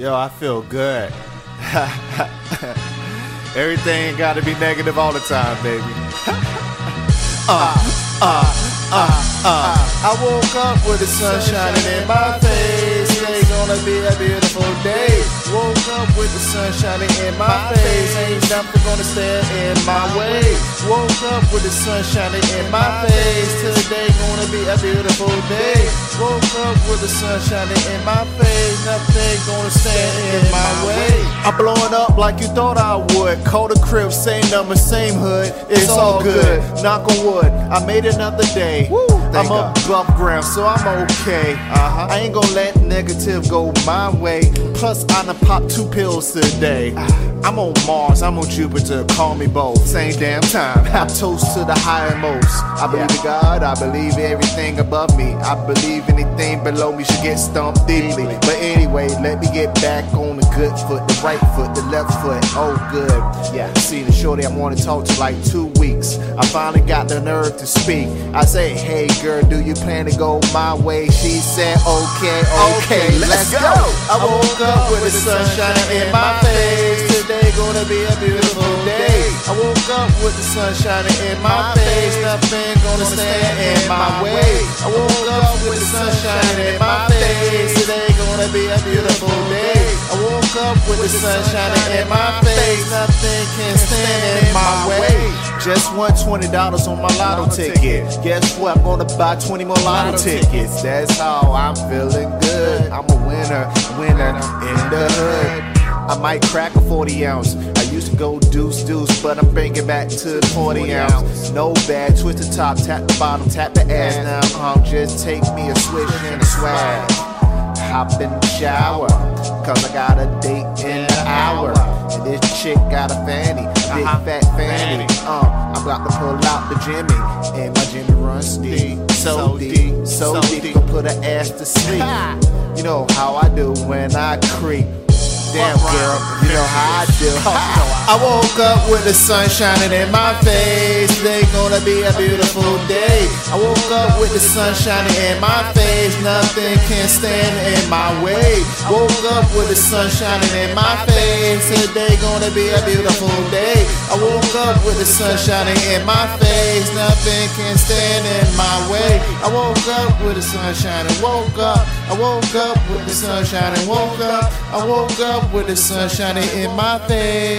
Yo, I feel good. Everything gotta be negative all the time, baby. uh, uh, uh, uh. I woke up with the sun shining in my face. Today's gonna be a beautiful day. Woke up with the sun shining in my face. Ain't nothing gonna stand in my way. Woke up with the sun shining in my face. Today gonna be a beautiful day. Woke up with the sun shining in my face. Nothing gonna stand in my way. I'm blowing up like you thought I would. Call the crib, same number, same hood. It's all good. Knock on wood. I made another day. I'm thank above ground, so I'm okay. Uh-huh. I ain't gonna let negative go my way. Plus, I done popped two pills today. I'm on Mars, I'm on Jupiter, call me both. Same damn time. I toast to the highermost. I believe in God, I believe everything above me. I believe anything below me should get stumped deeply. But anyway, let me get back on the good foot, the right foot, the left foot. Oh, good. Yeah. See shorty I wanna talk to like two weeks. I finally got the nerve to speak. I say, hey girl, do you plan to go my way? She said, okay, okay, let's go. I woke up with the sunshine in my face. Today gonna be a beautiful day. I woke up with the sun shining in my face. Nothing gonna stand in my way. I woke up with the sun shining up with the sun shining in my face. Nothing can stand in my way. Just won twenty dollars on my lotto ticket. Guess what? I'm gonna buy twenty more lotto tickets. That's how I'm feeling good. I'm a winner, winner in the hood. I might crack a 40 ounce. I used to go deuce deuce, but I'm bringing back to the 40 ounce. No bad, twist the top, tap the bottom, tap the ass. Now um, just take me a switch and a swag. Hop in the shower, cause I got a date in an hour. And this chick got a fanny, a big Uh-huh. fat fanny. Um, I'm about to pull out the Jimmy, and my Jimmy runs deep, so deep, so deep, can put her ass to sleep. You know how I do when I creep. Damn girl, you know how I do. I woke up with the sun shining in my face. Today gonna be a beautiful day. I woke up with the sun shining in my face. Nothing can stand in my way. Woke up with the sun shining in my face. Today gonna be a beautiful day. I woke up with the sun shining in my face. Nothing can stand in my way. I woke up with the sun shining. Woke up. I woke up with the sun shining. Woke up. I woke up with the sun shining in my face.